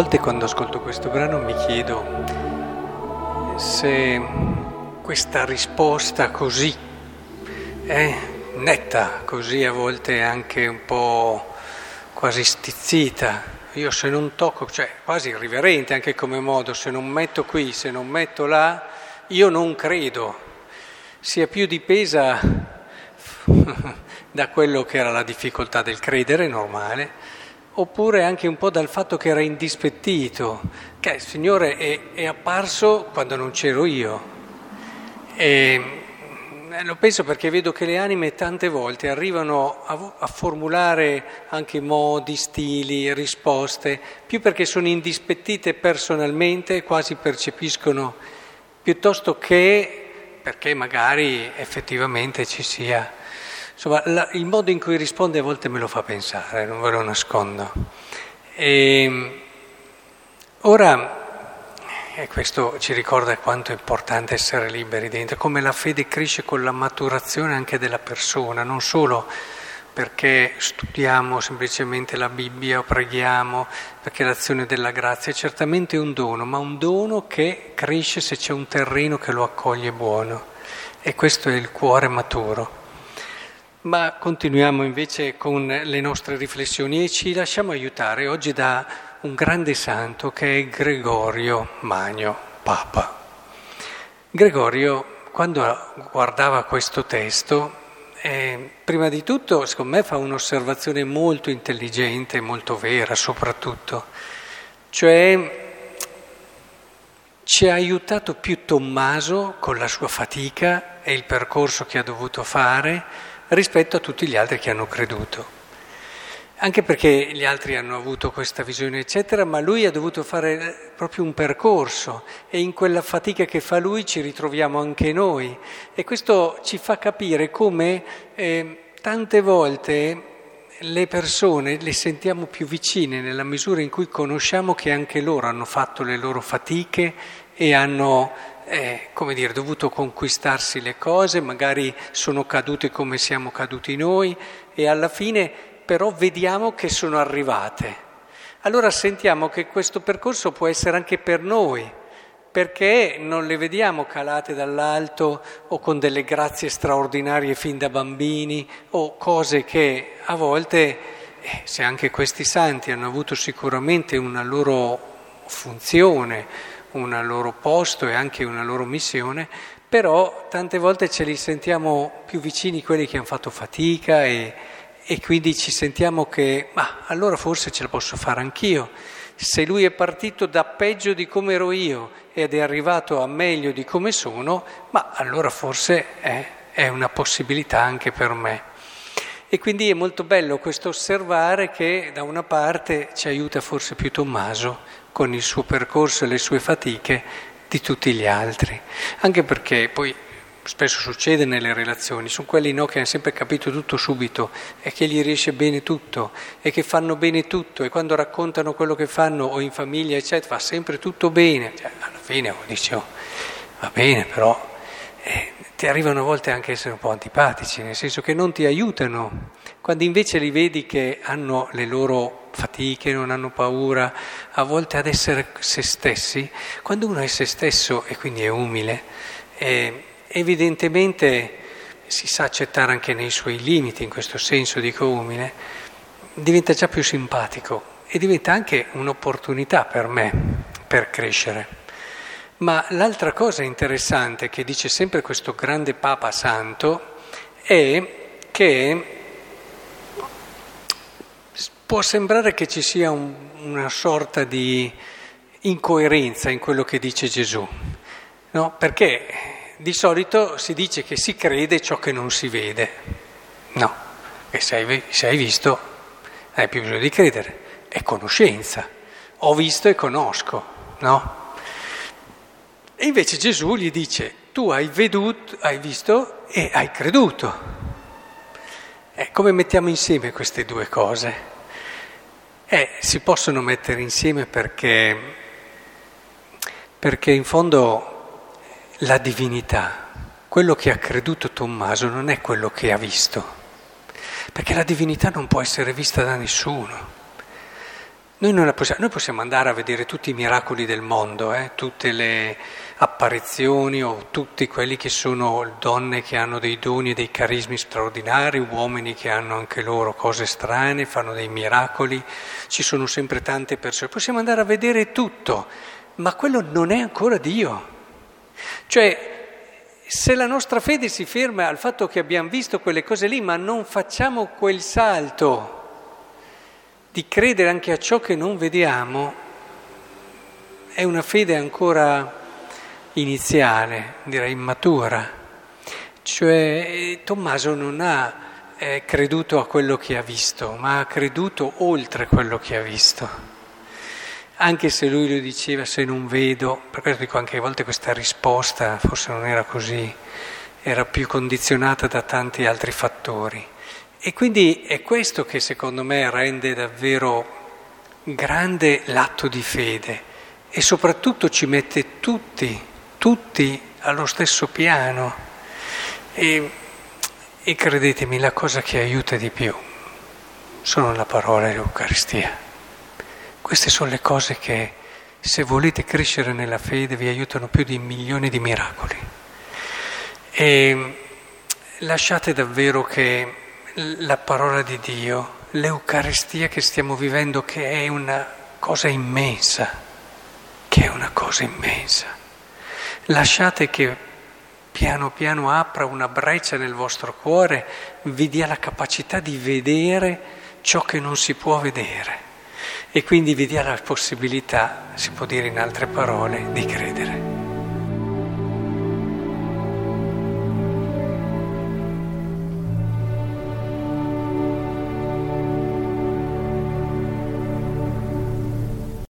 volte quando ascolto questo brano mi chiedo se questa risposta così è netta, così a volte anche un po' quasi stizzita, io se non tocco, cioè quasi irriverente anche come modo, se non metto qui, se non metto là, io non credo, sia più dipesa da quello che era la difficoltà del credere normale, oppure anche un po' dal fatto che era indispettito, che il Signore è, è apparso quando non c'ero io. E eh, lo penso perché vedo che le anime tante volte arrivano a, a, formulare anche modi, stili, risposte, più perché sono indispettite personalmente, quasi percepiscono, piuttosto che perché magari effettivamente ci sia Insomma, la, il modo in cui risponde a volte me lo fa pensare, non ve lo nascondo. E, ehm, ora, e questo ci ricorda quanto è importante essere liberi dentro, come la fede cresce con la maturazione anche della persona, non solo perché studiamo semplicemente la Bibbia o preghiamo, perché l'azione della grazia è certamente un dono, ma un dono che cresce se c'è un terreno che lo accoglie buono. E questo è il cuore maturo. Ma continuiamo invece con le nostre riflessioni e ci lasciamo aiutare oggi da un grande santo che è Gregorio Magno, Papa. Gregorio, quando guardava questo testo, eh, prima di tutto, secondo me, fa un'osservazione molto intelligente, molto vera soprattutto, cioè ci ha aiutato più Tommaso con la sua fatica e il percorso che ha dovuto fare rispetto a tutti gli altri che hanno creduto. Anche perché gli altri hanno avuto questa visione, eccetera, ma lui ha dovuto fare proprio un percorso e in quella fatica che fa lui ci ritroviamo anche noi. E questo ci fa capire come eh, tante volte le persone le sentiamo più vicine nella misura in cui conosciamo che anche loro hanno fatto le loro fatiche e hanno eh, come dire, dovuto conquistarsi le cose, magari sono cadute come siamo caduti noi e alla fine però vediamo che sono arrivate. Allora sentiamo che questo percorso può essere anche per noi, perché non le vediamo calate dall'alto o con delle grazie straordinarie fin da bambini o cose che a volte, eh, se anche questi santi hanno avuto sicuramente una loro funzione, un loro posto e anche una loro missione, però tante volte ce li sentiamo più vicini quelli che hanno fatto fatica e, e quindi ci sentiamo che, ma allora forse ce la posso fare anch'io. Se lui è partito da peggio di come ero io ed è arrivato a meglio di come sono, ma allora forse è, è una possibilità anche per me. E quindi è molto bello questo osservare che da una parte ci aiuta forse più Tommaso con il suo percorso e le sue fatiche di tutti gli altri. Anche perché poi spesso succede nelle relazioni, sono quelli no, che hanno sempre capito tutto subito e che gli riesce bene tutto e che fanno bene tutto e quando raccontano quello che fanno o in famiglia eccetera va sempre tutto bene. Cioè, alla fine oh, dice oh, va bene però ti arrivano a volte anche a essere un po' antipatici, nel senso che non ti aiutano, quando invece li vedi che hanno le loro fatiche, non hanno paura a volte ad essere se stessi, quando uno è se stesso e quindi è umile, eh, evidentemente si sa accettare anche nei suoi limiti, in questo senso dico umile, diventa già più simpatico e diventa anche un'opportunità per me per crescere. Ma l'altra cosa interessante che dice sempre questo grande Papa Santo è che Può sembrare che ci sia un, una sorta di incoerenza in quello che dice Gesù, no? Perché di solito si dice che si crede ciò che non si vede. No, e se hai, se hai visto hai più bisogno di credere, è conoscenza. Ho visto e conosco, no? E invece Gesù gli dice, tu hai veduto, hai visto e hai creduto. Eh, come mettiamo insieme queste due cose? Eh, si possono mettere insieme perché, perché in fondo la divinità, quello che ha creduto Tommaso non è quello che ha visto, perché la divinità non può essere vista da nessuno. Noi, possiamo, noi possiamo andare a vedere tutti i miracoli del mondo, eh? tutte le apparizioni o tutti quelli che sono donne che hanno dei doni e dei carismi straordinari, uomini che hanno anche loro cose strane, fanno dei miracoli, ci sono sempre tante persone. Possiamo andare a vedere tutto, ma quello non è ancora Dio. Cioè, se la nostra fede si ferma al fatto che abbiamo visto quelle cose lì, ma non facciamo quel salto di credere anche a ciò che non vediamo è una fede ancora iniziale, direi immatura. Cioè Tommaso non ha eh, creduto a quello che ha visto, ma ha creduto oltre quello che ha visto. Anche se lui lo diceva se non vedo, per questo dico anche a volte questa risposta forse non era così, era più condizionata da tanti altri fattori. E quindi è questo che secondo me rende davvero grande l'atto di fede e soprattutto ci mette tutti, tutti allo stesso piano. E, e credetemi, la cosa che aiuta di più sono la parola e l'Eucaristia. Queste sono le cose che, se volete crescere nella fede, vi aiutano più di milioni di miracoli. E lasciate davvero che la parola di Dio, l'Eucaristia che stiamo vivendo, che è una cosa immensa, che è una cosa immensa. Lasciate che piano piano apra una breccia nel vostro cuore, vi dia la capacità di vedere ciò che non si può vedere e quindi vi dia la possibilità, si può dire in altre parole, di credere.